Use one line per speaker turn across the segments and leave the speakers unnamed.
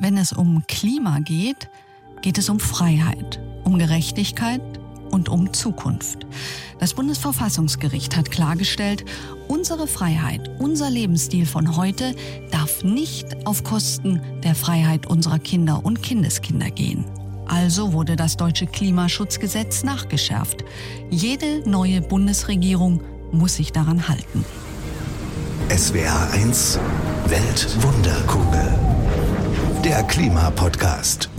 wenn es um Klima geht, geht es um Freiheit, um Gerechtigkeit und um Zukunft. Das Bundesverfassungsgericht hat klargestellt, unsere Freiheit, unser Lebensstil von heute darf nicht auf Kosten der Freiheit unserer Kinder und Kindeskinder gehen. Also wurde das deutsche Klimaschutzgesetz nachgeschärft. Jede neue Bundesregierung muss sich daran halten.
SWR 1 Weltwunderkugel. Der Klimapodcast.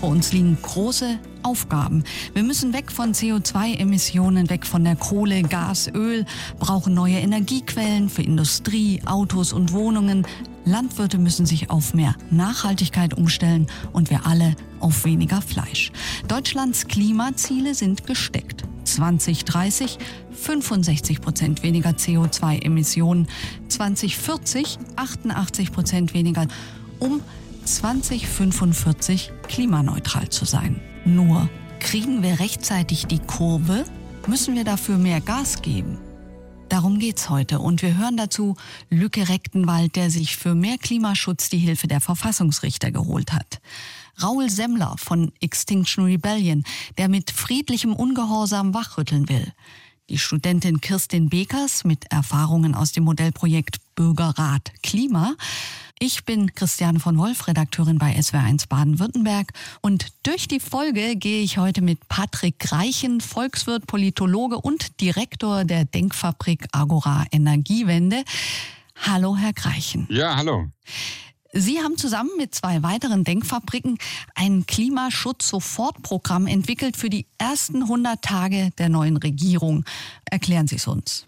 Vor uns liegen große Aufgaben. Wir müssen weg von CO2-Emissionen, weg von der Kohle, Gas, Öl, brauchen neue Energiequellen für Industrie, Autos und Wohnungen. Landwirte müssen sich auf mehr Nachhaltigkeit umstellen und wir alle auf weniger Fleisch. Deutschlands Klimaziele sind gesteckt. 2030 65 Prozent weniger CO2-Emissionen, 2040 88 Prozent weniger, um 2045 klimaneutral zu sein. Nur kriegen wir rechtzeitig die Kurve, müssen wir dafür mehr Gas geben. Darum geht's heute und wir hören dazu Lücke Rechtenwald, der sich für mehr Klimaschutz die Hilfe der Verfassungsrichter geholt hat. Raul Semmler von Extinction Rebellion, der mit friedlichem Ungehorsam wachrütteln will. Die Studentin Kirstin Bekers mit Erfahrungen aus dem Modellprojekt Bürgerrat Klima ich bin Christiane von Wolf, Redakteurin bei SWR1 Baden-Württemberg. Und durch die Folge gehe ich heute mit Patrick Reichen, Volkswirt, Politologe und Direktor der Denkfabrik Agora Energiewende. Hallo, Herr Greichen.
Ja, hallo.
Sie haben zusammen mit zwei weiteren Denkfabriken ein Klimaschutz-Sofortprogramm entwickelt für die ersten 100 Tage der neuen Regierung. Erklären Sie es uns.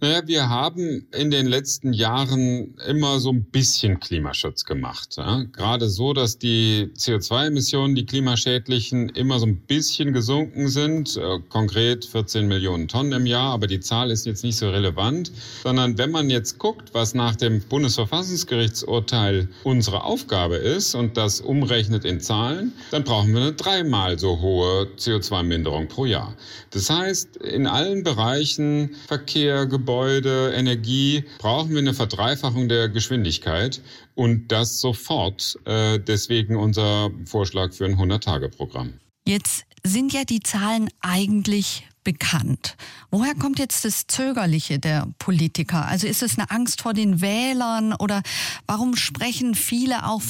Naja, wir haben in den letzten Jahren immer so ein bisschen Klimaschutz gemacht. Ja? Gerade so, dass die CO2-Emissionen, die klimaschädlichen, immer so ein bisschen gesunken sind. Äh, konkret 14 Millionen Tonnen im Jahr, aber die Zahl ist jetzt nicht so relevant. Sondern wenn man jetzt guckt, was nach dem Bundesverfassungsgerichtsurteil unsere Aufgabe ist und das umrechnet in Zahlen, dann brauchen wir eine dreimal so hohe CO2-Minderung pro Jahr. Das heißt, in allen Bereichen Verkehr, Gebäude, Gebäude, Energie, brauchen wir eine Verdreifachung der Geschwindigkeit und das sofort. Äh, deswegen unser Vorschlag für ein 100-Tage-Programm.
Jetzt sind ja die Zahlen eigentlich bekannt. Woher kommt jetzt das Zögerliche der Politiker? Also ist es eine Angst vor den Wählern oder warum sprechen viele auch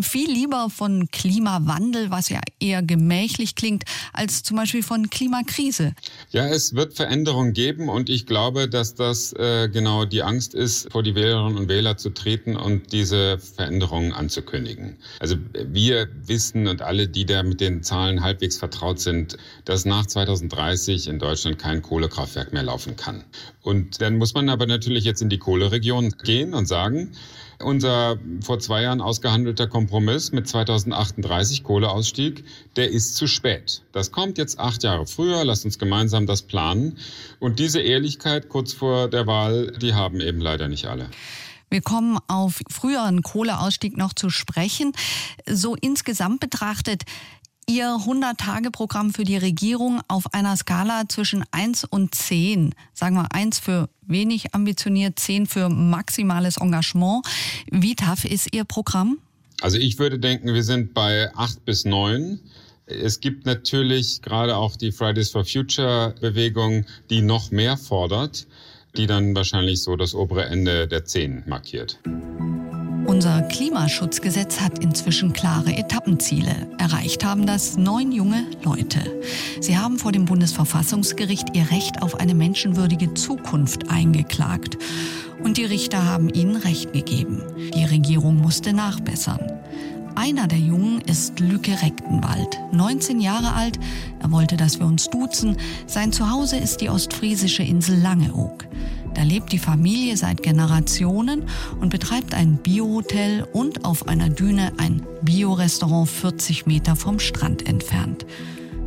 viel lieber von Klimawandel, was ja eher gemächlich klingt, als zum Beispiel von Klimakrise?
Ja, es wird Veränderungen geben und ich glaube, dass das äh, genau die Angst ist, vor die Wählerinnen und Wähler zu treten und diese Veränderungen anzukündigen. Also wir wissen und alle, die da mit den Zahlen halbwegs vertraut sind, dass nach 2030 in Deutschland kein Kohlekraftwerk mehr laufen kann. Und dann muss man aber natürlich jetzt in die Kohleregion gehen und sagen, unser vor zwei Jahren ausgehandelter Kompromiss mit 2038 Kohleausstieg, der ist zu spät. Das kommt jetzt acht Jahre früher. Lasst uns gemeinsam das planen. Und diese Ehrlichkeit kurz vor der Wahl, die haben eben leider nicht alle.
Wir kommen auf früheren Kohleausstieg noch zu sprechen. So insgesamt betrachtet, Ihr 100-Tage-Programm für die Regierung auf einer Skala zwischen 1 und 10. Sagen wir 1 für wenig ambitioniert, 10 für maximales Engagement. Wie tough ist Ihr Programm?
Also ich würde denken, wir sind bei 8 bis 9. Es gibt natürlich gerade auch die Fridays for Future Bewegung, die noch mehr fordert, die dann wahrscheinlich so das obere Ende der 10 markiert.
Unser Klimaschutzgesetz hat inzwischen klare Etappenziele. Erreicht haben das neun junge Leute. Sie haben vor dem Bundesverfassungsgericht ihr Recht auf eine menschenwürdige Zukunft eingeklagt. Und die Richter haben ihnen Recht gegeben. Die Regierung musste nachbessern. Einer der Jungen ist Lücke Rechtenwald, 19 Jahre alt. Er wollte, dass wir uns duzen. Sein Zuhause ist die ostfriesische Insel Langeoog. Da lebt die Familie seit Generationen und betreibt ein Biohotel und auf einer Düne ein Biorestaurant 40 Meter vom Strand entfernt.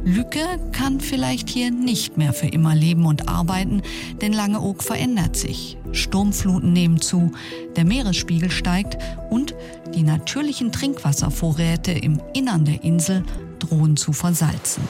Lücke kann vielleicht hier nicht mehr für immer leben und arbeiten, denn Langeoog verändert sich. Sturmfluten nehmen zu, der Meeresspiegel steigt und die natürlichen Trinkwasservorräte im Innern der Insel drohen zu versalzen.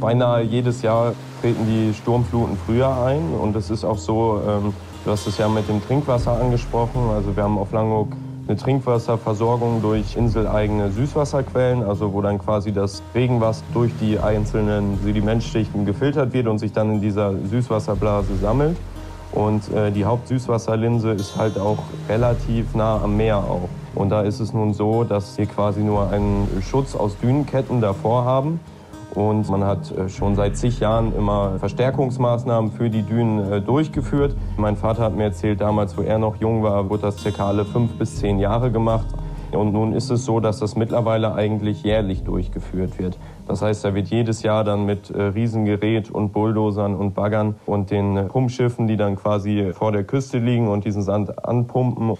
Beinahe jedes Jahr treten die Sturmfluten früher ein und es ist auch so, ähm, Du hast es ja mit dem Trinkwasser angesprochen. Also wir haben auf Langeoog eine Trinkwasserversorgung durch inseleigene Süßwasserquellen, also wo dann quasi das Regenwasser durch die einzelnen Sedimentschichten gefiltert wird und sich dann in dieser Süßwasserblase sammelt. Und äh, die Hauptsüßwasserlinse ist halt auch relativ nah am Meer auch. Und da ist es nun so, dass wir quasi nur einen Schutz aus Dünenketten davor haben. Und man hat äh, schon seit zig Jahren immer Verstärkungsmaßnahmen für die Dünen äh, durchgeführt. Mein Vater hat mir erzählt, damals, wo er noch jung war, wurde das circa alle fünf bis zehn Jahre gemacht. Und nun ist es so, dass das mittlerweile eigentlich jährlich durchgeführt wird. Das heißt, da wird jedes Jahr dann mit äh, Riesengerät und Bulldozern und Baggern und den Pumpschiffen, die dann quasi vor der Küste liegen und diesen Sand anpumpen,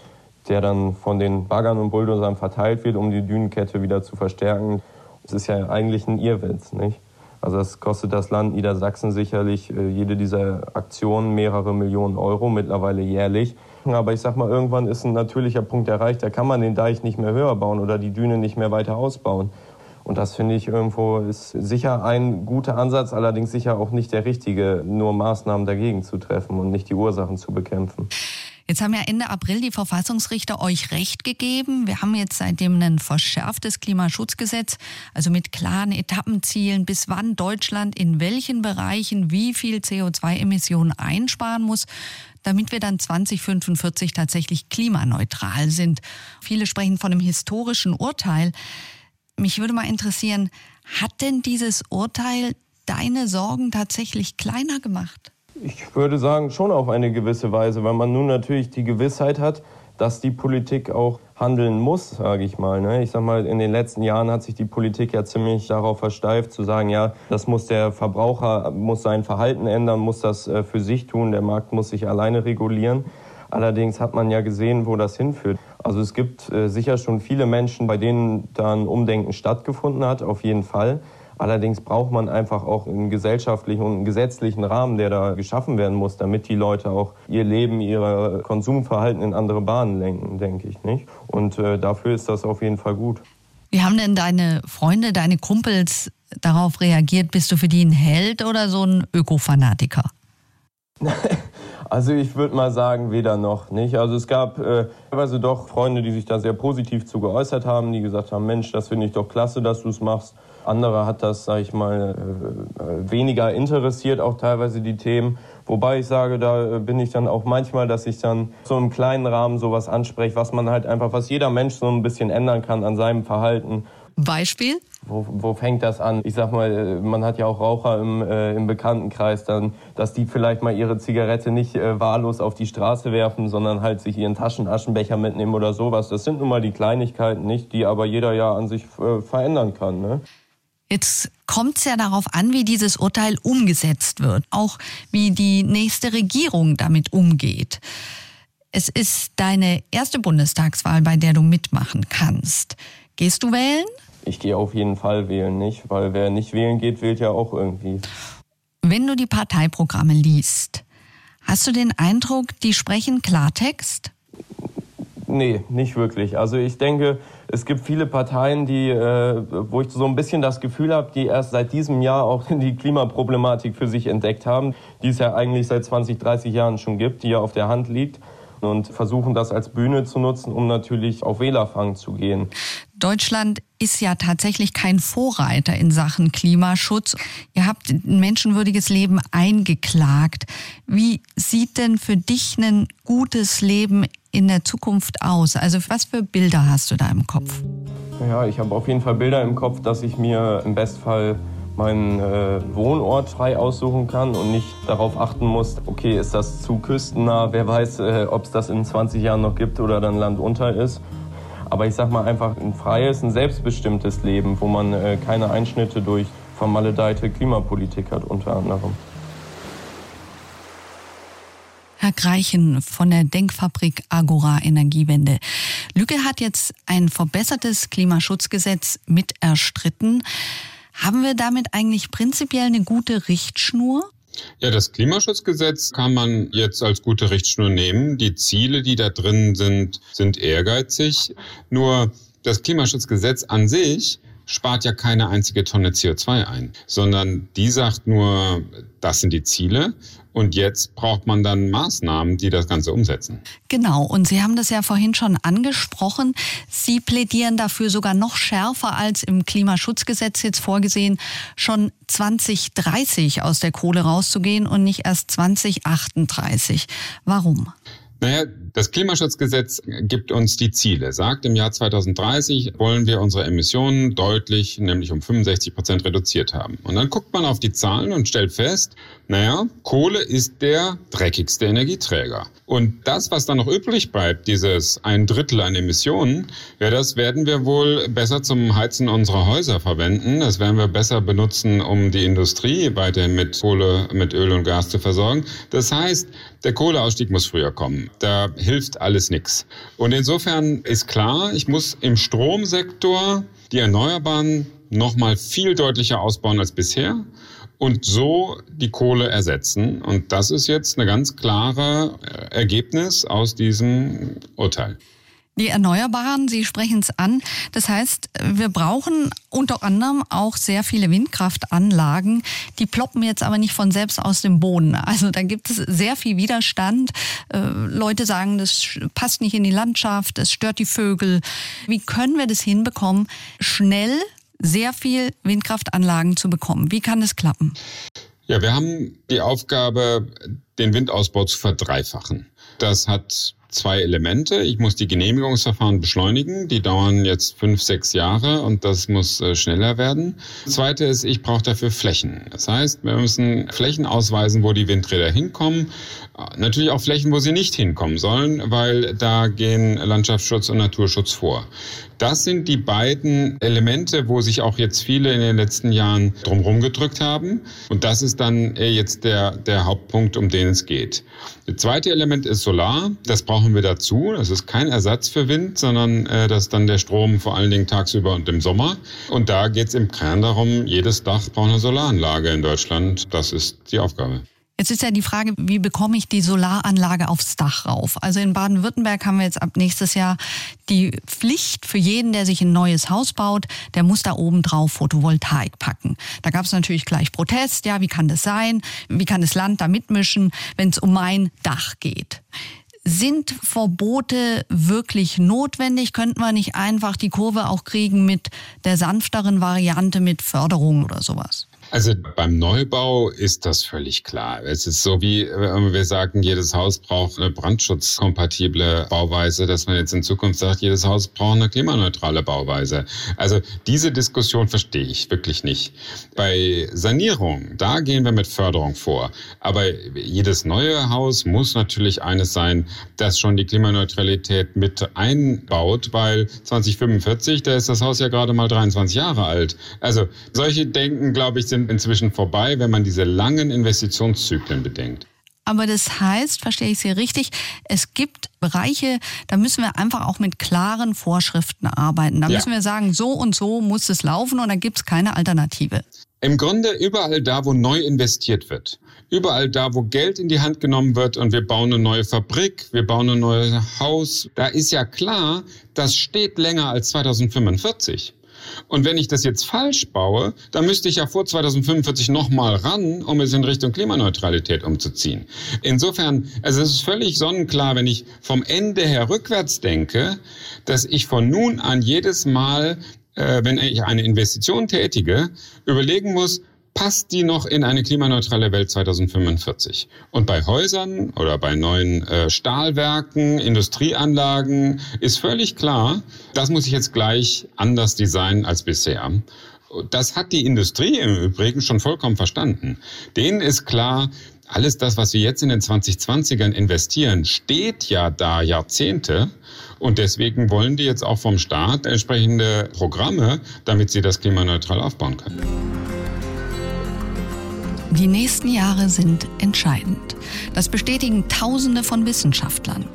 der dann von den Baggern und Bulldozern verteilt wird, um die Dünenkette wieder zu verstärken. Das ist ja eigentlich ein Irrwitz, nicht? Also das kostet das Land Niedersachsen sicherlich äh, jede dieser Aktionen mehrere Millionen Euro, mittlerweile jährlich. Aber ich sag mal, irgendwann ist ein natürlicher Punkt erreicht, da kann man den Deich nicht mehr höher bauen oder die Düne nicht mehr weiter ausbauen. Und das finde ich irgendwo ist sicher ein guter Ansatz, allerdings sicher auch nicht der richtige, nur Maßnahmen dagegen zu treffen und nicht die Ursachen zu bekämpfen.
Jetzt haben ja Ende April die Verfassungsrichter euch Recht gegeben. Wir haben jetzt seitdem ein verschärftes Klimaschutzgesetz, also mit klaren Etappenzielen, bis wann Deutschland in welchen Bereichen wie viel CO2-Emissionen einsparen muss, damit wir dann 2045 tatsächlich klimaneutral sind. Viele sprechen von einem historischen Urteil. Mich würde mal interessieren, hat denn dieses Urteil deine Sorgen tatsächlich kleiner gemacht?
Ich würde sagen, schon auf eine gewisse Weise, weil man nun natürlich die Gewissheit hat, dass die Politik auch handeln muss, sage ich mal. Ne? Ich sage mal, in den letzten Jahren hat sich die Politik ja ziemlich darauf versteift, zu sagen, ja, das muss der Verbraucher, muss sein Verhalten ändern, muss das äh, für sich tun, der Markt muss sich alleine regulieren. Allerdings hat man ja gesehen, wo das hinführt. Also es gibt äh, sicher schon viele Menschen, bei denen da ein Umdenken stattgefunden hat, auf jeden Fall. Allerdings braucht man einfach auch einen gesellschaftlichen und einen gesetzlichen Rahmen, der da geschaffen werden muss, damit die Leute auch ihr Leben, ihr Konsumverhalten in andere Bahnen lenken, denke ich nicht. Und äh, dafür ist das auf jeden Fall gut.
Wie haben denn deine Freunde, deine Kumpels darauf reagiert? Bist du für die ein Held oder so ein Ökofanatiker?
Also ich würde mal sagen, weder noch nicht. Also es gab äh, teilweise doch Freunde, die sich da sehr positiv zu geäußert haben, die gesagt haben, Mensch, das finde ich doch klasse, dass du es machst. Andere hat das, sage ich mal, äh, äh, weniger interessiert, auch teilweise die Themen. Wobei ich sage, da äh, bin ich dann auch manchmal, dass ich dann so im kleinen Rahmen sowas anspreche, was man halt einfach, was jeder Mensch so ein bisschen ändern kann an seinem Verhalten.
Beispiel?
Wo, wo fängt das an? Ich sag mal, man hat ja auch Raucher im, äh, im Bekanntenkreis, dann, dass die vielleicht mal ihre Zigarette nicht äh, wahllos auf die Straße werfen, sondern halt sich ihren Taschenaschenbecher mitnehmen oder sowas. Das sind nun mal die Kleinigkeiten, nicht, die aber jeder ja an sich äh, verändern kann. Ne?
Jetzt kommt es ja darauf an, wie dieses Urteil umgesetzt wird, auch wie die nächste Regierung damit umgeht. Es ist deine erste Bundestagswahl, bei der du mitmachen kannst. Gehst du wählen?
Ich gehe auf jeden Fall wählen nicht, weil wer nicht wählen geht, wählt ja auch irgendwie.
Wenn du die Parteiprogramme liest, hast du den Eindruck, die sprechen Klartext?
Nee, nicht wirklich. Also ich denke, es gibt viele Parteien, die, äh, wo ich so ein bisschen das Gefühl habe, die erst seit diesem Jahr auch die Klimaproblematik für sich entdeckt haben, die es ja eigentlich seit 20, 30 Jahren schon gibt, die ja auf der Hand liegt und versuchen das als Bühne zu nutzen, um natürlich auf Wählerfang zu gehen.
Deutschland ist ja tatsächlich kein Vorreiter in Sachen Klimaschutz. Ihr habt ein menschenwürdiges Leben eingeklagt. Wie sieht denn für dich ein gutes Leben in der Zukunft aus? Also was für Bilder hast du da im Kopf?
Ja, ich habe auf jeden Fall Bilder im Kopf, dass ich mir im Bestfall meinen äh, Wohnort frei aussuchen kann und nicht darauf achten muss, okay, ist das zu küstennah, wer weiß, äh, ob es das in 20 Jahren noch gibt oder dann Land unter ist. Aber ich sag mal einfach ein freies, ein selbstbestimmtes Leben, wo man äh, keine Einschnitte durch vermaledeite Klimapolitik hat unter anderem.
Herr Greichen von der Denkfabrik Agora Energiewende. Lücke hat jetzt ein verbessertes Klimaschutzgesetz mit erstritten. Haben wir damit eigentlich prinzipiell eine gute Richtschnur?
Ja, das Klimaschutzgesetz kann man jetzt als gute Richtschnur nehmen. Die Ziele, die da drin sind, sind ehrgeizig. Nur das Klimaschutzgesetz an sich spart ja keine einzige Tonne CO2 ein, sondern die sagt nur, das sind die Ziele und jetzt braucht man dann Maßnahmen, die das Ganze umsetzen.
Genau. Und Sie haben das ja vorhin schon angesprochen. Sie plädieren dafür sogar noch schärfer als im Klimaschutzgesetz jetzt vorgesehen, schon 2030 aus der Kohle rauszugehen und nicht erst 2038. Warum?
Naja, das Klimaschutzgesetz gibt uns die Ziele, sagt im Jahr 2030 wollen wir unsere Emissionen deutlich, nämlich um 65 Prozent reduziert haben. Und dann guckt man auf die Zahlen und stellt fest, naja, Kohle ist der dreckigste Energieträger. Und das, was dann noch übrig bleibt, dieses ein Drittel an Emissionen, ja, das werden wir wohl besser zum Heizen unserer Häuser verwenden. Das werden wir besser benutzen, um die Industrie weiterhin mit Kohle, mit Öl und Gas zu versorgen. Das heißt, der Kohleausstieg muss früher kommen. Da hilft alles nichts. Und insofern ist klar, ich muss im Stromsektor die Erneuerbaren noch mal viel deutlicher ausbauen als bisher und so die Kohle ersetzen. Und das ist jetzt eine ganz klare äh, Ergebnis aus diesem Urteil.
Die Erneuerbaren, Sie sprechen es an. Das heißt, wir brauchen unter anderem auch sehr viele Windkraftanlagen. Die ploppen jetzt aber nicht von selbst aus dem Boden. Also da gibt es sehr viel Widerstand. Äh, Leute sagen, das passt nicht in die Landschaft, es stört die Vögel. Wie können wir das hinbekommen, schnell sehr viel Windkraftanlagen zu bekommen? Wie kann das klappen?
Ja, wir haben die Aufgabe, den Windausbau zu verdreifachen. Das hat zwei Elemente. Ich muss die Genehmigungsverfahren beschleunigen. Die dauern jetzt fünf, sechs Jahre und das muss äh, schneller werden. Zweite ist, ich brauche dafür Flächen. Das heißt, wir müssen Flächen ausweisen, wo die Windräder hinkommen. Natürlich auch Flächen, wo sie nicht hinkommen sollen, weil da gehen Landschaftsschutz und Naturschutz vor. Das sind die beiden Elemente, wo sich auch jetzt viele in den letzten Jahren drumherum gedrückt haben. Und das ist dann jetzt der, der Hauptpunkt, um den es geht. Das zweite Element ist Solar. Das brauchen wir dazu. Das ist kein Ersatz für Wind, sondern äh, das ist dann der Strom vor allen Dingen tagsüber und im Sommer. Und da geht es im Kern darum, jedes Dach braucht eine Solaranlage in Deutschland. Das ist die Aufgabe.
Jetzt ist ja die Frage, wie bekomme ich die Solaranlage aufs Dach rauf? Also in Baden-Württemberg haben wir jetzt ab nächstes Jahr die Pflicht für jeden, der sich ein neues Haus baut, der muss da oben drauf Photovoltaik packen. Da gab es natürlich gleich Protest. Ja, wie kann das sein? Wie kann das Land da mitmischen, wenn es um mein Dach geht? Sind Verbote wirklich notwendig? Könnten wir nicht einfach die Kurve auch kriegen mit der sanfteren Variante mit Förderung oder sowas?
Also beim Neubau ist das völlig klar. Es ist so wie äh, wir sagen, jedes Haus braucht eine brandschutzkompatible Bauweise, dass man jetzt in Zukunft sagt, jedes Haus braucht eine klimaneutrale Bauweise. Also diese Diskussion verstehe ich wirklich nicht. Bei Sanierung, da gehen wir mit Förderung vor. Aber jedes neue Haus muss natürlich eines sein, das schon die Klimaneutralität mit einbaut, weil 2045, da ist das Haus ja gerade mal 23 Jahre alt. Also solche Denken, glaube ich, sind sind inzwischen vorbei, wenn man diese langen Investitionszyklen bedenkt.
Aber das heißt, verstehe ich Sie richtig, es gibt Bereiche, da müssen wir einfach auch mit klaren Vorschriften arbeiten. Da ja. müssen wir sagen, so und so muss es laufen und da gibt es keine Alternative.
Im Grunde überall da, wo neu investiert wird, überall da, wo Geld in die Hand genommen wird und wir bauen eine neue Fabrik, wir bauen ein neues Haus, da ist ja klar, das steht länger als 2045. Und wenn ich das jetzt falsch baue, dann müsste ich ja vor 2045 nochmal ran, um es in Richtung Klimaneutralität umzuziehen. Insofern, also es ist völlig sonnenklar, wenn ich vom Ende her rückwärts denke, dass ich von nun an jedes Mal, äh, wenn ich eine Investition tätige, überlegen muss, passt die noch in eine klimaneutrale Welt 2045? Und bei Häusern oder bei neuen äh, Stahlwerken, Industrieanlagen ist völlig klar, das muss ich jetzt gleich anders designen als bisher. Das hat die Industrie im Übrigen schon vollkommen verstanden. Denen ist klar, alles das, was wir jetzt in den 2020ern investieren, steht ja da Jahrzehnte. Und deswegen wollen die jetzt auch vom Staat entsprechende Programme, damit sie das klimaneutral aufbauen können.
Die nächsten Jahre sind entscheidend. Das bestätigen Tausende von Wissenschaftlern.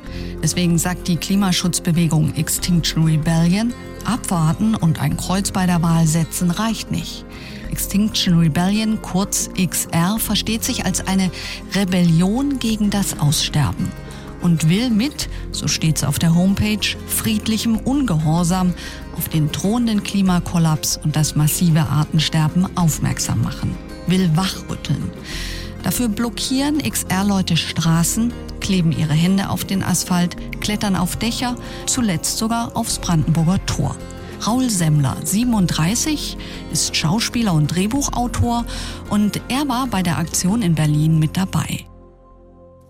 Deswegen sagt die Klimaschutzbewegung Extinction Rebellion, abwarten und ein Kreuz bei der Wahl setzen reicht nicht. Extinction Rebellion, kurz XR, versteht sich als eine Rebellion gegen das Aussterben. und will mit, so steht's auf der Homepage, friedlichem Ungehorsam auf den drohenden Klimakollaps und das massive Artensterben aufmerksam machen, will wachrütteln. Dafür blockieren XR-Leute Straßen, kleben ihre Hände auf den Asphalt, klettern auf Dächer, zuletzt sogar aufs Brandenburger Tor. Raul Semmler, 37, ist Schauspieler und Drehbuchautor und er war bei der Aktion in Berlin mit dabei.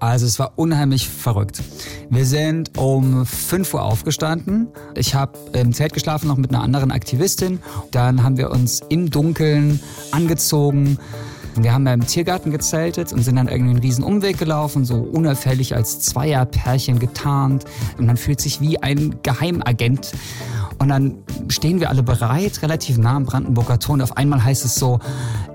Also es war unheimlich verrückt. Wir sind um 5 Uhr aufgestanden. Ich habe im Zelt geschlafen, noch mit einer anderen Aktivistin. Dann haben wir uns im Dunkeln angezogen. Wir haben im Tiergarten gezeltet und sind dann irgendwie einen riesen Umweg gelaufen, so unauffällig als Zweierpärchen getarnt. Und man fühlt sich wie ein Geheimagent. Und dann stehen wir alle bereit, relativ nah am Brandenburger Tor. Und auf einmal heißt es so,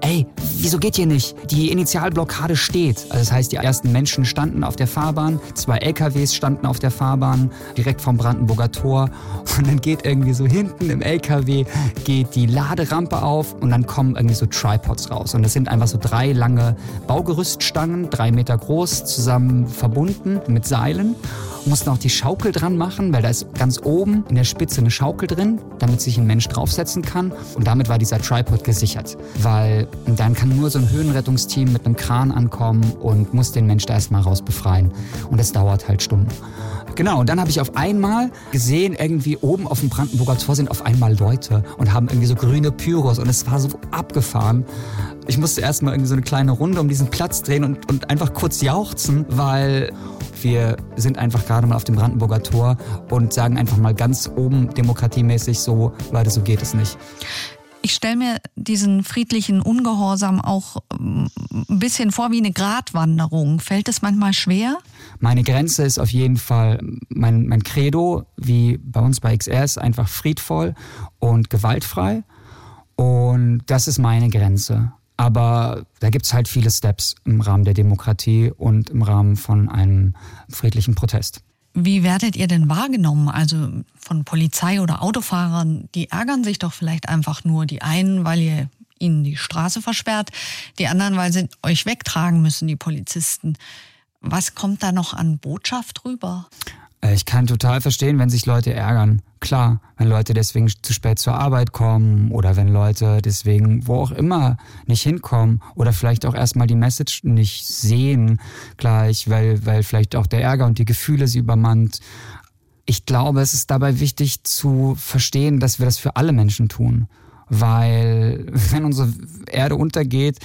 ey, wieso geht hier nicht? Die Initialblockade steht. Also das heißt, die ersten Menschen standen auf der Fahrbahn, zwei LKWs standen auf der Fahrbahn, direkt vom Brandenburger Tor. Und dann geht irgendwie so hinten im LKW geht die Laderampe auf und dann kommen irgendwie so Tripods raus. Und das sind einfach so drei lange Baugerüststangen, drei Meter groß, zusammen verbunden mit Seilen mussten auch die Schaukel dran machen, weil da ist ganz oben in der Spitze eine Schaukel drin, damit sich ein Mensch draufsetzen kann. Und damit war dieser Tripod gesichert. Weil dann kann nur so ein Höhenrettungsteam mit einem Kran ankommen und muss den Mensch da erstmal rausbefreien. Und das dauert halt Stunden. Genau, und dann habe ich auf einmal gesehen, irgendwie oben auf dem Brandenburger Tor sind auf einmal Leute und haben irgendwie so grüne Pyros und es war so abgefahren. Ich musste erstmal irgendwie so eine kleine Runde um diesen Platz drehen und, und einfach kurz jauchzen, weil wir sind einfach gerade mal auf dem Brandenburger Tor und sagen einfach mal ganz oben demokratiemäßig so, Leute, so geht es nicht.
Ich stelle mir diesen friedlichen Ungehorsam auch ähm, ein bisschen vor wie eine Gratwanderung. Fällt es manchmal schwer?
Meine Grenze ist auf jeden Fall mein, mein Credo, wie bei uns bei XR, ist einfach friedvoll und gewaltfrei. Und das ist meine Grenze. Aber da gibt es halt viele Steps im Rahmen der Demokratie und im Rahmen von einem friedlichen Protest.
Wie werdet ihr denn wahrgenommen? Also von Polizei oder Autofahrern, die ärgern sich doch vielleicht einfach nur. Die einen, weil ihr ihnen die Straße versperrt, die anderen, weil sie euch wegtragen müssen, die Polizisten. Was kommt da noch an Botschaft rüber?
Äh, ich kann total verstehen, wenn sich Leute ärgern. Klar, wenn Leute deswegen zu spät zur Arbeit kommen oder wenn Leute deswegen wo auch immer nicht hinkommen oder vielleicht auch erstmal die Message nicht sehen gleich, weil, weil vielleicht auch der Ärger und die Gefühle sie übermannt. Ich glaube, es ist dabei wichtig zu verstehen, dass wir das für alle Menschen tun weil wenn unsere Erde untergeht,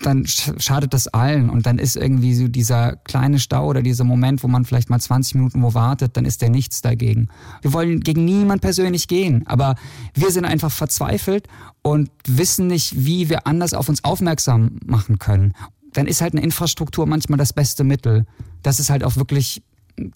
dann schadet das allen und dann ist irgendwie so dieser kleine Stau oder dieser Moment, wo man vielleicht mal 20 Minuten wo wartet, dann ist der nichts dagegen. Wir wollen gegen niemand persönlich gehen, aber wir sind einfach verzweifelt und wissen nicht, wie wir anders auf uns aufmerksam machen können. Dann ist halt eine Infrastruktur manchmal das beste Mittel, dass es halt auch wirklich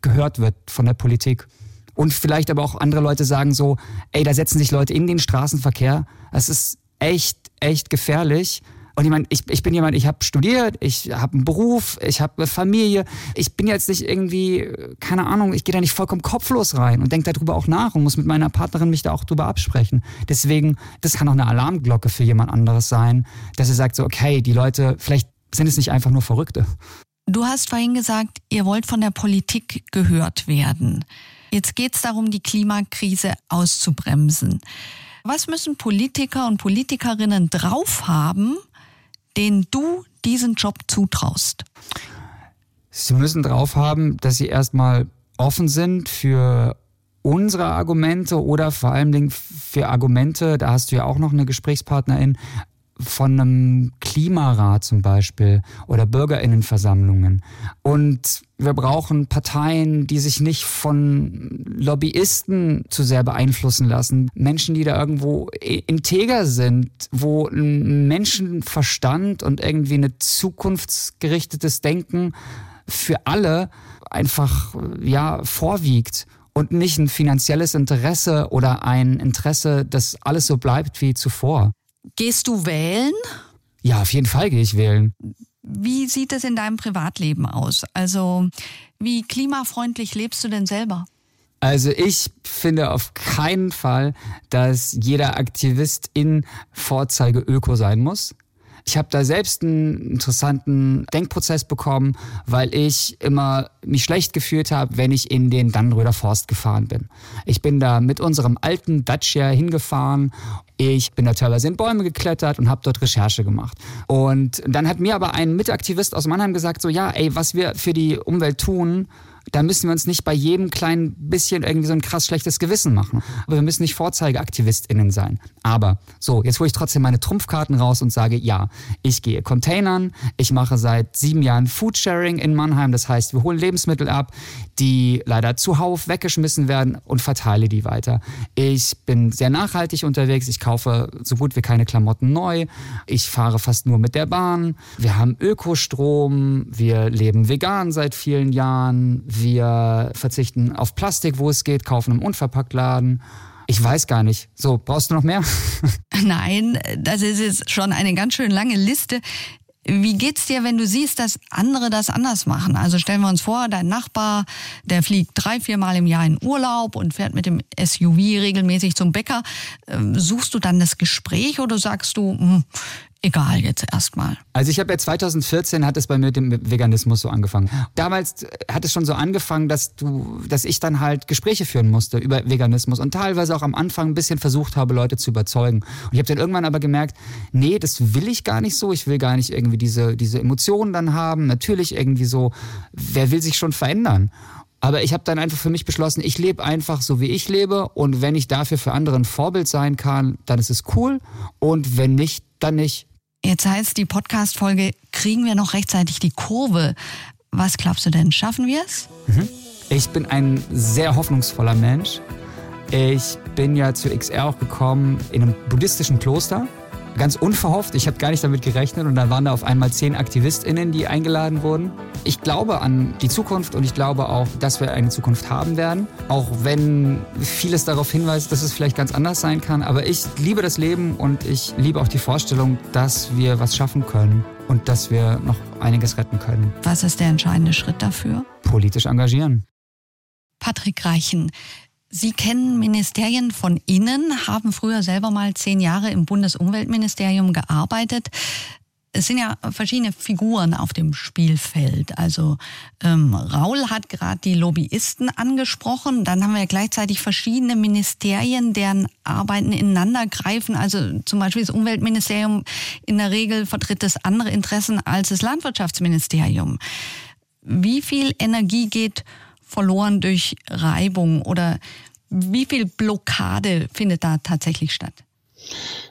gehört wird von der Politik. Und vielleicht aber auch andere Leute sagen so, ey, da setzen sich Leute in den Straßenverkehr. Das ist echt, echt gefährlich und ich meine, ich, ich bin jemand, ich habe studiert, ich habe einen Beruf, ich habe eine Familie. Ich bin jetzt nicht irgendwie, keine Ahnung, ich gehe da nicht vollkommen kopflos rein und denke darüber auch nach und muss mit meiner Partnerin mich da auch drüber absprechen. Deswegen, das kann auch eine Alarmglocke für jemand anderes sein, dass er sagt so, okay, die Leute, vielleicht sind es nicht einfach nur Verrückte.
Du hast vorhin gesagt, ihr wollt von der Politik gehört werden. Jetzt geht es darum, die Klimakrise auszubremsen. Was müssen Politiker und Politikerinnen drauf haben, denen du diesen Job zutraust?
Sie müssen drauf haben, dass sie erstmal offen sind für unsere Argumente oder vor allen Dingen für Argumente, da hast du ja auch noch eine Gesprächspartnerin, von einem Klimarat zum Beispiel oder Bürgerinnenversammlungen. Und wir brauchen Parteien, die sich nicht von Lobbyisten zu sehr beeinflussen lassen. Menschen, die da irgendwo integer sind, wo ein Menschenverstand und irgendwie eine zukunftsgerichtetes Denken für alle einfach, ja, vorwiegt und nicht ein finanzielles Interesse oder ein Interesse, dass alles so bleibt wie zuvor.
Gehst du wählen?
Ja, auf jeden Fall gehe ich wählen.
Wie sieht es in deinem Privatleben aus? Also, wie klimafreundlich lebst du denn selber?
Also ich finde auf keinen Fall, dass jeder Aktivist in Vorzeige Öko sein muss. Ich habe da selbst einen interessanten Denkprozess bekommen, weil ich immer mich schlecht gefühlt habe, wenn ich in den Dannenröder Forst gefahren bin. Ich bin da mit unserem alten Dacia hingefahren ich bin da teilweise in Bäume geklettert und habe dort Recherche gemacht. Und dann hat mir aber ein Mitaktivist aus Mannheim gesagt, so ja, ey, was wir für die Umwelt tun, da müssen wir uns nicht bei jedem kleinen bisschen irgendwie so ein krass schlechtes Gewissen machen. Aber wir müssen nicht VorzeigeaktivistInnen sein. Aber so, jetzt hole ich trotzdem meine Trumpfkarten raus und sage, ja, ich gehe Containern, ich mache seit sieben Jahren Foodsharing in Mannheim. Das heißt, wir holen Lebensmittel ab, die leider zuhauf weggeschmissen werden und verteile die weiter. Ich bin sehr nachhaltig unterwegs. Ich kaufe so gut wie keine Klamotten neu. Ich fahre fast nur mit der Bahn. Wir haben Ökostrom. Wir leben vegan seit vielen Jahren. Wir verzichten auf Plastik, wo es geht, kaufen im Unverpacktladen. Ich weiß gar nicht. So, brauchst du noch mehr?
Nein, das ist jetzt schon eine ganz schön lange Liste. Wie geht's dir, wenn du siehst, dass andere das anders machen? Also stellen wir uns vor, dein Nachbar, der fliegt drei, vier Mal im Jahr in Urlaub und fährt mit dem SUV regelmäßig zum Bäcker. Ähm, suchst du dann das Gespräch oder sagst du, hm, egal jetzt erstmal.
Also ich habe ja 2014 hat es bei mir mit dem Veganismus so angefangen. Damals äh, hat es schon so angefangen, dass du, dass ich dann halt Gespräche führen musste über Veganismus und teilweise auch am Anfang ein bisschen versucht habe, Leute zu überzeugen. Und ich habe dann irgendwann aber gemerkt, nee, das will ich gar nicht so. Ich will gar nicht irgendwie diese, diese Emotionen dann haben. Natürlich irgendwie so, wer will sich schon verändern? Aber ich habe dann einfach für mich beschlossen, ich lebe einfach so, wie ich lebe. Und wenn ich dafür für andere ein Vorbild sein kann, dann ist es cool. Und wenn nicht, dann nicht.
Jetzt heißt die Podcast-Folge, kriegen wir noch rechtzeitig die Kurve? Was glaubst du denn? Schaffen wir es?
Mhm. Ich bin ein sehr hoffnungsvoller Mensch. Ich bin ja zu XR auch gekommen in einem buddhistischen Kloster ganz unverhofft. Ich habe gar nicht damit gerechnet und dann waren da auf einmal zehn AktivistInnen, die eingeladen wurden. Ich glaube an die Zukunft und ich glaube auch, dass wir eine Zukunft haben werden. Auch wenn vieles darauf hinweist, dass es vielleicht ganz anders sein kann. Aber ich liebe das Leben und ich liebe auch die Vorstellung, dass wir was schaffen können und dass wir noch einiges retten können.
Was ist der entscheidende Schritt dafür?
Politisch engagieren.
Patrick Reichen, Sie kennen Ministerien von innen, haben früher selber mal zehn Jahre im Bundesumweltministerium gearbeitet. Es sind ja verschiedene Figuren auf dem Spielfeld. Also ähm, Raul hat gerade die Lobbyisten angesprochen. Dann haben wir gleichzeitig verschiedene Ministerien, deren Arbeiten ineinander greifen. Also zum Beispiel das Umweltministerium in der Regel vertritt das andere Interessen als das Landwirtschaftsministerium. Wie viel Energie geht verloren durch Reibung oder wie viel Blockade findet da tatsächlich statt?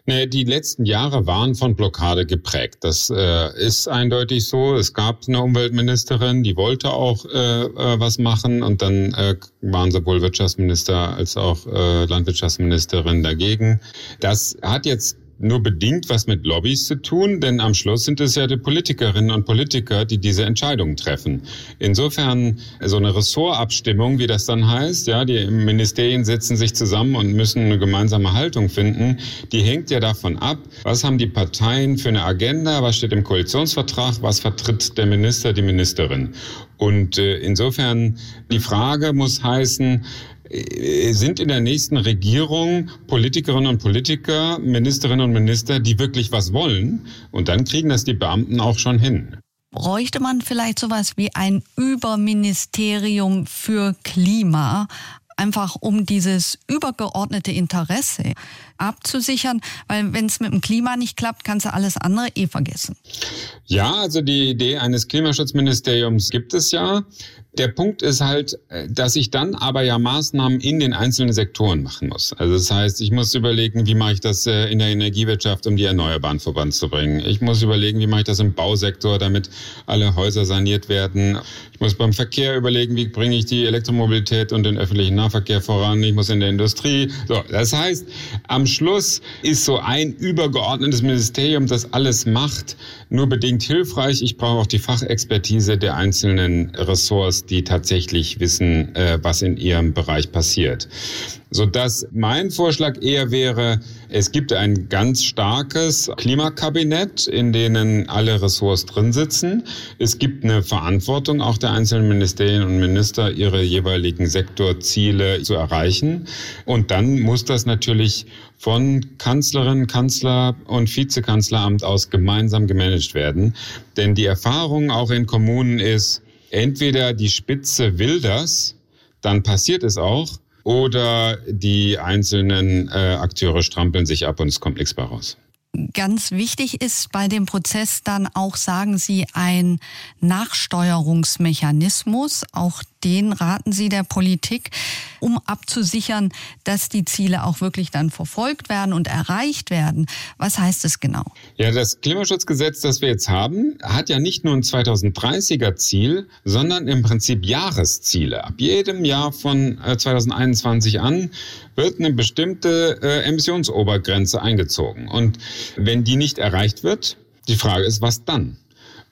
Die letzten Jahre waren von Blockade geprägt. Das äh, ist eindeutig so. Es gab eine Umweltministerin, die wollte auch äh, äh, was machen und dann waren sowohl Wirtschaftsminister als auch Landwirtschaftsministerin dagegen. Das hat jetzt nur bedingt was mit Lobbys zu tun, denn am Schluss sind es ja die Politikerinnen und Politiker, die diese Entscheidungen treffen. Insofern so eine Ressortabstimmung, wie das dann heißt, ja, die Ministerien setzen sich zusammen und müssen eine gemeinsame Haltung finden, die hängt ja davon ab, was haben die Parteien für eine Agenda, was steht im Koalitionsvertrag, was vertritt der Minister, die Ministerin. Und äh, insofern die Frage muss heißen, sind in der nächsten Regierung Politikerinnen und Politiker, Ministerinnen und Minister, die wirklich was wollen. Und dann kriegen das die Beamten auch schon hin.
Bräuchte man vielleicht sowas wie ein Überministerium für Klima, einfach um dieses übergeordnete Interesse abzusichern, weil wenn es mit dem Klima nicht klappt, kannst du alles andere eh vergessen.
Ja, also die Idee eines Klimaschutzministeriums gibt es ja. Der Punkt ist halt, äh, dass ich dann aber ja Maßnahmen in den einzelnen Sektoren machen muss. Also das heißt, ich muss überlegen, wie mache ich das äh, in der Energiewirtschaft, um die Erneuerbaren voranzubringen. Ich muss überlegen, wie mache ich das im Bausektor, damit alle Häuser saniert werden. Ich muss beim Verkehr überlegen, wie bringe ich die Elektromobilität und den öffentlichen Nahverkehr voran. Ich muss in der Industrie. So, das heißt, am Schluss ist so ein übergeordnetes Ministerium, das alles macht, nur bedingt hilfreich. Ich brauche auch die Fachexpertise der einzelnen Ressorts die tatsächlich wissen, äh, was in ihrem Bereich passiert. Sodass mein Vorschlag eher wäre, es gibt ein ganz starkes Klimakabinett, in denen alle Ressorts drin sitzen. Es gibt eine Verantwortung auch der einzelnen Ministerien und Minister, ihre jeweiligen Sektorziele zu erreichen. Und dann muss das natürlich von Kanzlerin, Kanzler und Vizekanzleramt aus gemeinsam gemanagt werden. Denn die Erfahrung auch in Kommunen ist, entweder die Spitze will das, dann passiert es auch, oder die einzelnen äh, Akteure strampeln sich ab und es kommt nichts bei raus.
Ganz wichtig ist bei dem Prozess dann auch, sagen Sie, ein Nachsteuerungsmechanismus. Auch den raten Sie der Politik, um abzusichern, dass die Ziele auch wirklich dann verfolgt werden und erreicht werden. Was heißt es genau?
Ja, das Klimaschutzgesetz, das wir jetzt haben, hat ja nicht nur ein 2030er Ziel, sondern im Prinzip Jahresziele. Ab jedem Jahr von 2021 äh, an wird eine bestimmte äh, Emissionsobergrenze eingezogen. Und wenn die nicht erreicht wird, die Frage ist, was dann?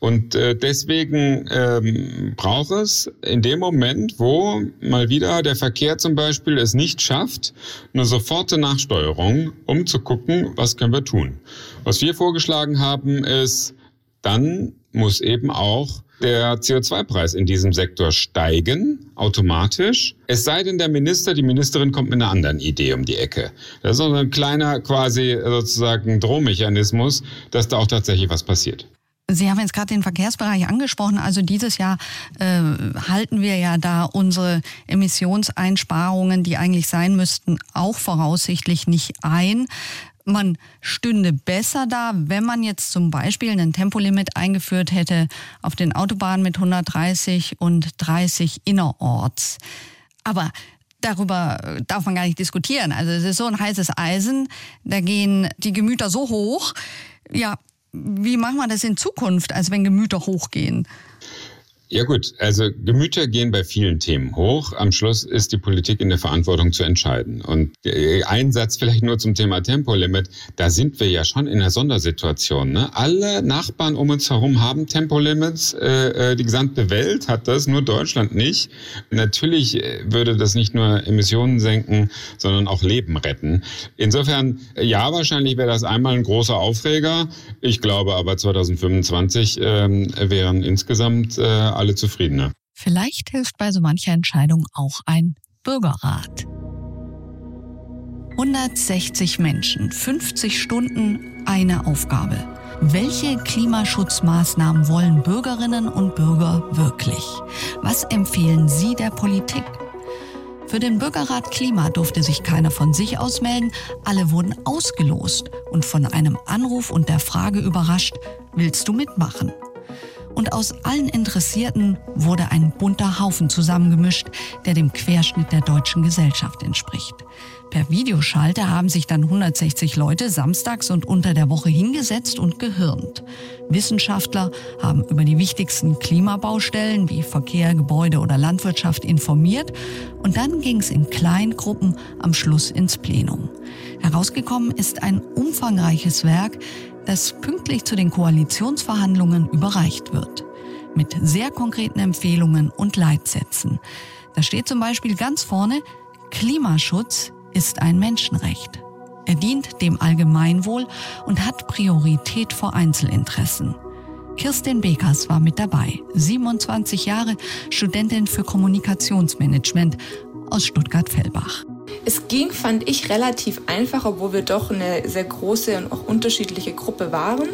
Und äh, deswegen ähm, braucht es in dem Moment, wo mal wieder der Verkehr zum Beispiel es nicht schafft, eine soforte Nachsteuerung, um zu gucken, was können wir tun. Was wir vorgeschlagen haben, ist, dann muss eben auch der CO2-Preis in diesem Sektor steigen, automatisch. Es sei denn, der Minister, die Ministerin kommt mit einer anderen Idee um die Ecke. Das ist so ein kleiner quasi sozusagen Drohmechanismus, dass da auch tatsächlich was passiert.
Sie haben jetzt gerade den Verkehrsbereich angesprochen. Also dieses Jahr äh, halten wir ja da unsere Emissionseinsparungen, die eigentlich sein müssten, auch voraussichtlich nicht ein. Man stünde besser da, wenn man jetzt zum Beispiel ein Tempolimit eingeführt hätte auf den Autobahnen mit 130 und 30 innerorts. Aber darüber darf man gar nicht diskutieren. Also es ist so ein heißes Eisen, da gehen die Gemüter so hoch. Ja, wie machen wir das in Zukunft, als wenn Gemüter hochgehen?
Ja gut, also Gemüter gehen bei vielen Themen hoch. Am Schluss ist die Politik in der Verantwortung zu entscheiden. Und ein Satz vielleicht nur zum Thema Tempolimit. Da sind wir ja schon in einer Sondersituation. Ne? Alle Nachbarn um uns herum haben Tempolimits. Äh, äh, die gesamte Welt hat das, nur Deutschland nicht. Natürlich äh, würde das nicht nur Emissionen senken, sondern auch Leben retten. Insofern, ja, wahrscheinlich wäre das einmal ein großer Aufreger. Ich glaube aber 2025 ähm, wären insgesamt äh, alle zufriedener.
Vielleicht hilft bei so mancher Entscheidung auch ein Bürgerrat. 160 Menschen, 50 Stunden, eine Aufgabe. Welche Klimaschutzmaßnahmen wollen Bürgerinnen und Bürger wirklich? Was empfehlen Sie der Politik? Für den Bürgerrat Klima durfte sich keiner von sich aus melden. Alle wurden ausgelost und von einem Anruf und der Frage überrascht, willst du mitmachen? Und aus allen Interessierten wurde ein bunter Haufen zusammengemischt, der dem Querschnitt der deutschen Gesellschaft entspricht. Per Videoschalte haben sich dann 160 Leute samstags und unter der Woche hingesetzt und gehirnt. Wissenschaftler haben über die wichtigsten Klimabaustellen wie Verkehr, Gebäude oder Landwirtschaft informiert und dann ging es in Kleingruppen am Schluss ins Plenum. Herausgekommen ist ein umfangreiches Werk, das pünktlich zu den Koalitionsverhandlungen überreicht wird. Mit sehr konkreten Empfehlungen und Leitsätzen. Da steht zum Beispiel ganz vorne, Klimaschutz ist ein Menschenrecht. Er dient dem Allgemeinwohl und hat Priorität vor Einzelinteressen. Kirstin Bekers war mit dabei, 27 Jahre, Studentin für Kommunikationsmanagement aus Stuttgart-Fellbach.
Es ging, fand ich, relativ einfach, obwohl wir doch eine sehr große und auch unterschiedliche Gruppe waren.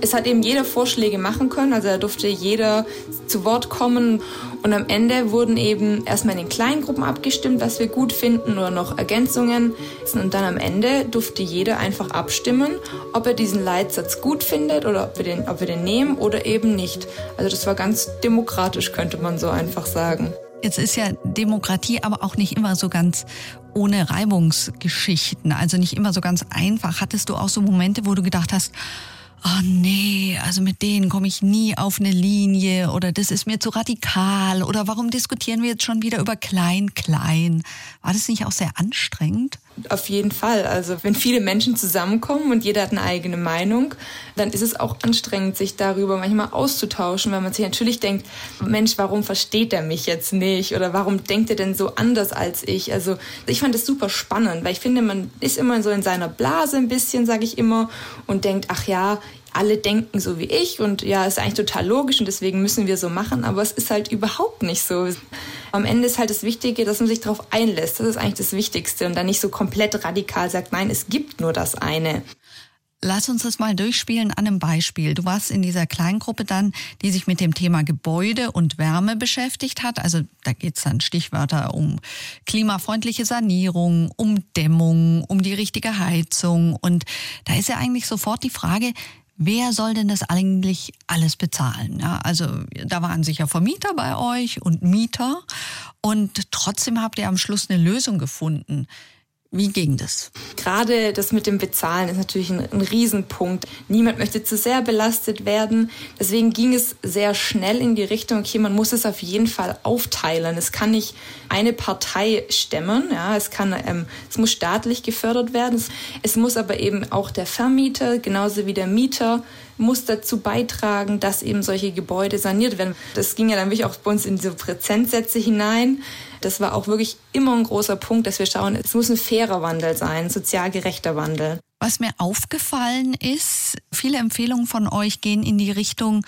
Es hat eben jeder Vorschläge machen können, also da durfte jeder zu Wort kommen. Und am Ende wurden eben erstmal in den kleinen Gruppen abgestimmt, was wir gut finden oder noch Ergänzungen. Und dann am Ende durfte jeder einfach abstimmen, ob er diesen Leitsatz gut findet oder ob wir den, ob wir den nehmen oder eben nicht. Also das war ganz demokratisch, könnte man so einfach sagen.
Jetzt ist ja Demokratie aber auch nicht immer so ganz ohne Reibungsgeschichten, also nicht immer so ganz einfach. Hattest du auch so Momente, wo du gedacht hast, oh nee, also mit denen komme ich nie auf eine Linie oder das ist mir zu radikal oder warum diskutieren wir jetzt schon wieder über klein, klein? War das nicht auch sehr anstrengend?
Auf jeden Fall. Also wenn viele Menschen zusammenkommen und jeder hat eine eigene Meinung, dann ist es auch anstrengend, sich darüber manchmal auszutauschen, weil man sich natürlich denkt, Mensch, warum versteht er mich jetzt nicht oder warum denkt er denn so anders als ich? Also ich fand das super spannend, weil ich finde, man ist immer so in seiner Blase ein bisschen, sage ich immer, und denkt, ach ja, alle denken so wie ich und ja, ist eigentlich total logisch und deswegen müssen wir so machen, aber es ist halt überhaupt nicht so. Am Ende ist halt das Wichtige, dass man sich darauf einlässt. Das ist eigentlich das Wichtigste und dann nicht so komplett radikal sagt, nein, es gibt nur das eine.
Lass uns das mal durchspielen an einem Beispiel. Du warst in dieser Kleingruppe dann, die sich mit dem Thema Gebäude und Wärme beschäftigt hat. Also da geht es dann Stichwörter um klimafreundliche Sanierung, um Dämmung, um die richtige Heizung. Und da ist ja eigentlich sofort die Frage, Wer soll denn das eigentlich alles bezahlen? Ja, also da waren sicher Vermieter bei euch und Mieter und trotzdem habt ihr am Schluss eine Lösung gefunden. Wie ging das?
Gerade das mit dem Bezahlen ist natürlich ein, ein, Riesenpunkt. Niemand möchte zu sehr belastet werden. Deswegen ging es sehr schnell in die Richtung, okay, man muss es auf jeden Fall aufteilen. Es kann nicht eine Partei stemmen. Ja, es kann, ähm, es muss staatlich gefördert werden. Es, es muss aber eben auch der Vermieter, genauso wie der Mieter, muss dazu beitragen, dass eben solche Gebäude saniert werden. Das ging ja dann wirklich auch bei uns in diese Prozentsätze hinein. Das war auch wirklich immer ein großer Punkt, dass wir schauen, es muss ein fairer Wandel sein, ein sozial gerechter Wandel.
Was mir aufgefallen ist, viele Empfehlungen von euch gehen in die Richtung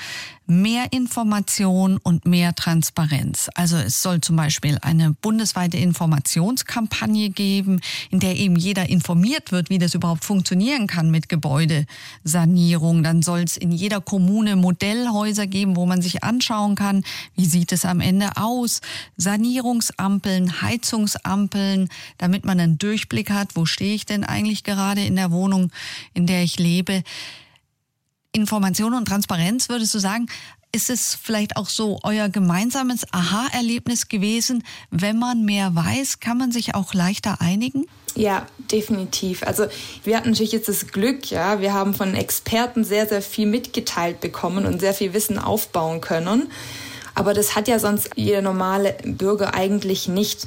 mehr Information und mehr Transparenz. Also es soll zum Beispiel eine bundesweite Informationskampagne geben, in der eben jeder informiert wird, wie das überhaupt funktionieren kann mit Gebäudesanierung. Dann soll es in jeder Kommune Modellhäuser geben, wo man sich anschauen kann, wie sieht es am Ende aus. Sanierungsampeln, Heizungsampeln, damit man einen Durchblick hat, wo stehe ich denn eigentlich gerade in der Wohnung in der ich lebe. Information und Transparenz, würdest du sagen, ist es vielleicht auch so euer gemeinsames Aha-Erlebnis gewesen? Wenn man mehr weiß, kann man sich auch leichter einigen?
Ja, definitiv. Also wir hatten natürlich jetzt das Glück, ja, wir haben von Experten sehr, sehr viel mitgeteilt bekommen und sehr viel Wissen aufbauen können. Aber das hat ja sonst jeder normale Bürger eigentlich nicht.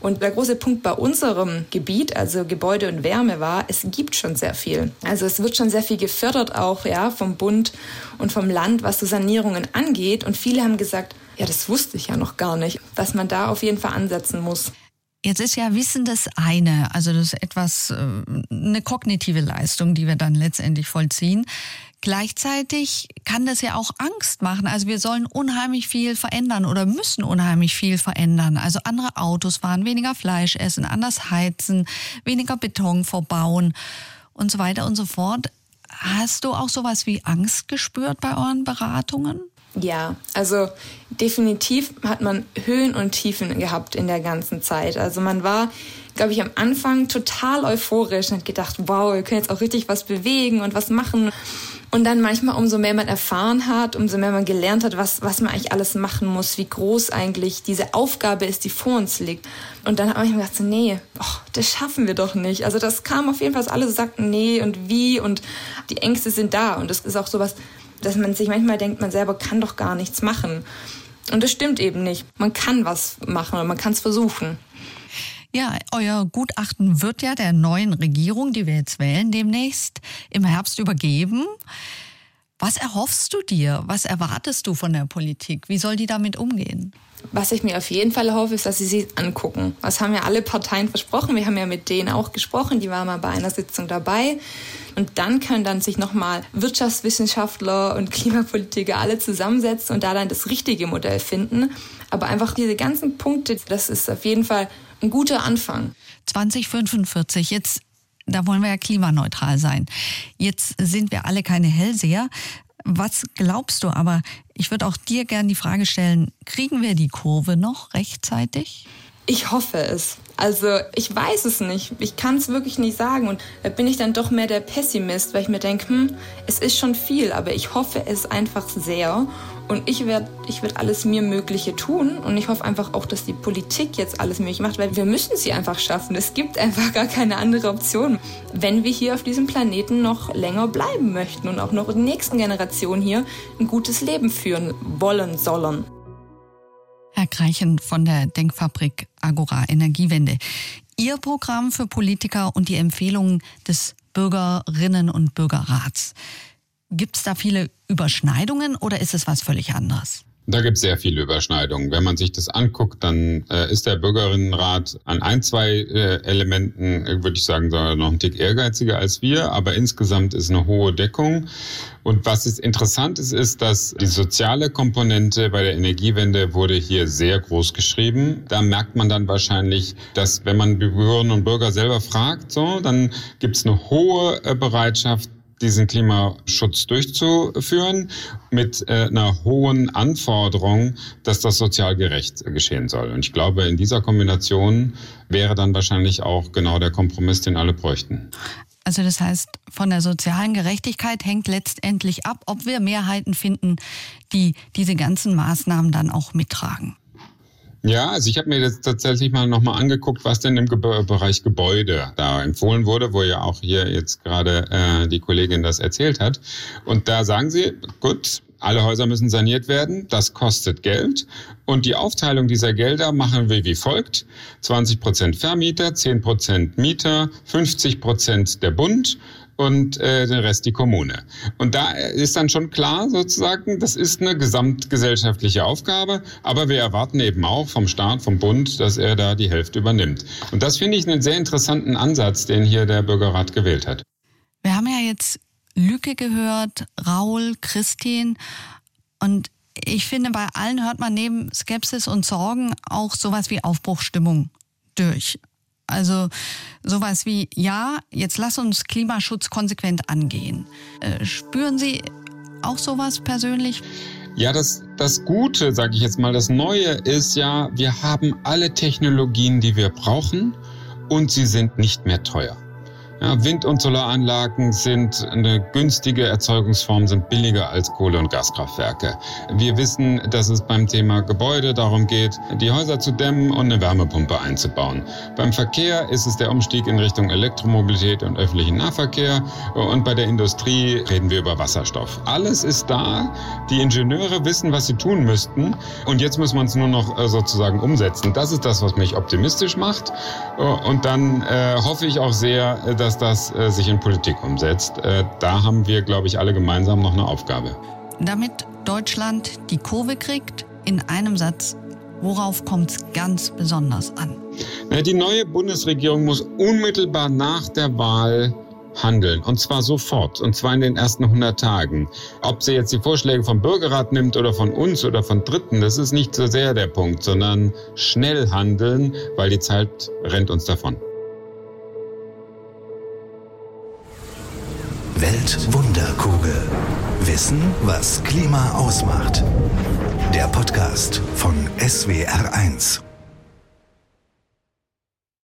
Und der große Punkt bei unserem Gebiet, also Gebäude und Wärme, war, es gibt schon sehr viel. Also es wird schon sehr viel gefördert auch, ja, vom Bund und vom Land, was so Sanierungen angeht. Und viele haben gesagt, ja, das wusste ich ja noch gar nicht, dass man da auf jeden Fall ansetzen muss.
Jetzt ist ja Wissen das eine, also das ist etwas, äh, eine kognitive Leistung, die wir dann letztendlich vollziehen. Gleichzeitig kann das ja auch Angst machen. Also wir sollen unheimlich viel verändern oder müssen unheimlich viel verändern. Also andere Autos fahren, weniger Fleisch essen, anders heizen, weniger Beton verbauen und so weiter und so fort. Hast du auch sowas wie Angst gespürt bei euren Beratungen?
Ja, also definitiv hat man Höhen und Tiefen gehabt in der ganzen Zeit. Also man war, glaube ich, am Anfang total euphorisch und hat gedacht, wow, wir können jetzt auch richtig was bewegen und was machen. Und dann manchmal, umso mehr man erfahren hat, umso mehr man gelernt hat, was, was man eigentlich alles machen muss, wie groß eigentlich diese Aufgabe ist, die vor uns liegt. Und dann hat man gedacht, so, nee, oh, das schaffen wir doch nicht. Also das kam auf jeden Fall, dass alle sagten, nee und wie und die Ängste sind da. Und das ist auch sowas, dass man sich manchmal denkt, man selber kann doch gar nichts machen. Und das stimmt eben nicht. Man kann was machen und man kann es versuchen.
Ja, euer Gutachten wird ja der neuen Regierung, die wir jetzt wählen, demnächst im Herbst übergeben. Was erhoffst du dir? Was erwartest du von der Politik? Wie soll die damit umgehen?
Was ich mir auf jeden Fall erhoffe, ist, dass sie sich angucken. Das haben ja alle Parteien versprochen. Wir haben ja mit denen auch gesprochen. Die waren mal bei einer Sitzung dabei. Und dann können dann sich nochmal Wirtschaftswissenschaftler und Klimapolitiker alle zusammensetzen und da dann das richtige Modell finden. Aber einfach diese ganzen Punkte, das ist auf jeden Fall ein guter Anfang.
2045, jetzt, da wollen wir ja klimaneutral sein. Jetzt sind wir alle keine Hellseher. Was glaubst du aber? Ich würde auch dir gerne die Frage stellen, kriegen wir die Kurve noch rechtzeitig?
Ich hoffe es. Also ich weiß es nicht. Ich kann es wirklich nicht sagen. Und da bin ich dann doch mehr der Pessimist, weil ich mir denke, hm, es ist schon viel, aber ich hoffe es einfach sehr. Und ich werde ich werd alles mir Mögliche tun. Und ich hoffe einfach auch, dass die Politik jetzt alles möglich macht, weil wir müssen sie einfach schaffen. Es gibt einfach gar keine andere Option, wenn wir hier auf diesem Planeten noch länger bleiben möchten und auch noch in die nächsten Generationen hier ein gutes Leben führen wollen sollen.
Herr Kreichen von der Denkfabrik Agora Energiewende. Ihr Programm für Politiker und die Empfehlungen des Bürgerinnen und Bürgerrats. Gibt es da viele Überschneidungen oder ist es was völlig anderes?
Da gibt es sehr viele Überschneidungen. Wenn man sich das anguckt, dann äh, ist der Bürgerinnenrat an ein, zwei äh, Elementen, äh, würde ich sagen, sogar noch ein Tick ehrgeiziger als wir, aber insgesamt ist eine hohe Deckung. Und was ist interessant ist, ist, dass die soziale Komponente bei der Energiewende wurde hier sehr groß geschrieben. Da merkt man dann wahrscheinlich, dass wenn man Bürgerinnen und Bürger selber fragt, so, dann gibt es eine hohe äh, Bereitschaft, diesen Klimaschutz durchzuführen mit äh, einer hohen Anforderung, dass das sozial gerecht geschehen soll. Und ich glaube, in dieser Kombination wäre dann wahrscheinlich auch genau der Kompromiss, den alle bräuchten.
Also das heißt, von der sozialen Gerechtigkeit hängt letztendlich ab, ob wir Mehrheiten finden, die diese ganzen Maßnahmen dann auch mittragen.
Ja, also ich habe mir jetzt tatsächlich mal nochmal angeguckt, was denn im Ge Bereich Gebäude da empfohlen wurde, wo ja auch hier jetzt gerade äh, die Kollegin das erzählt hat. Und da sagen sie, gut, alle Häuser müssen saniert werden, das kostet Geld. Und die Aufteilung dieser Gelder machen wir wie folgt. 20 Prozent Vermieter, 10 Prozent Mieter, 50 Prozent der Bund und äh, den Rest die Kommune. Und da ist dann schon klar sozusagen, das ist eine gesamtgesellschaftliche Aufgabe, aber wir erwarten eben auch vom Staat, vom Bund, dass er da die Hälfte übernimmt. Und das finde ich einen sehr interessanten Ansatz, den hier der Bürgerrat gewählt hat.
Wir haben ja jetzt Lücke gehört, Raul, Christine und ich finde, bei allen hört man neben Skepsis und Sorgen auch sowas wie Aufbruchstimmung durch. Also sowas wie, ja, jetzt lass uns Klimaschutz konsequent angehen. Äh, spüren Sie auch sowas persönlich?
Ja, das, das Gute, sage ich jetzt mal, das Neue ist ja, wir haben alle Technologien, die wir brauchen und sie sind nicht mehr teuer. Ja, Wind- und Solaranlagen sind eine günstige Erzeugungsform, sind billiger als Kohle- und Gaskraftwerke. Wir wissen, dass es beim Thema Gebäude darum geht, die Häuser zu dämmen und eine Wärmepumpe einzubauen. Beim Verkehr ist es der Umstieg in Richtung Elektromobilität und öffentlichen Nahverkehr. Und bei der Industrie reden wir über Wasserstoff. Alles ist da. Die Ingenieure wissen, was sie tun müssten. Und jetzt muss man es nur noch äh, sozusagen umsetzen. Das ist das, was mich optimistisch macht. Und dann äh, hoffe ich auch sehr, dass dass das äh, sich in Politik umsetzt. Äh, da haben wir, glaube ich, alle gemeinsam noch eine Aufgabe.
Damit Deutschland die Kurve kriegt, in einem Satz, worauf kommt es ganz besonders an?
Na, die neue Bundesregierung muss unmittelbar nach der Wahl handeln. Und zwar sofort. Und zwar in den ersten 100 Tagen. Ob sie jetzt die Vorschläge vom Bürgerrat nimmt oder von uns oder von Dritten, das ist nicht so sehr der Punkt, sondern schnell handeln, weil die Zeit rennt uns davon.
Weltwunderkugel. Wissen, was Klima ausmacht. Der Podcast von SWR1.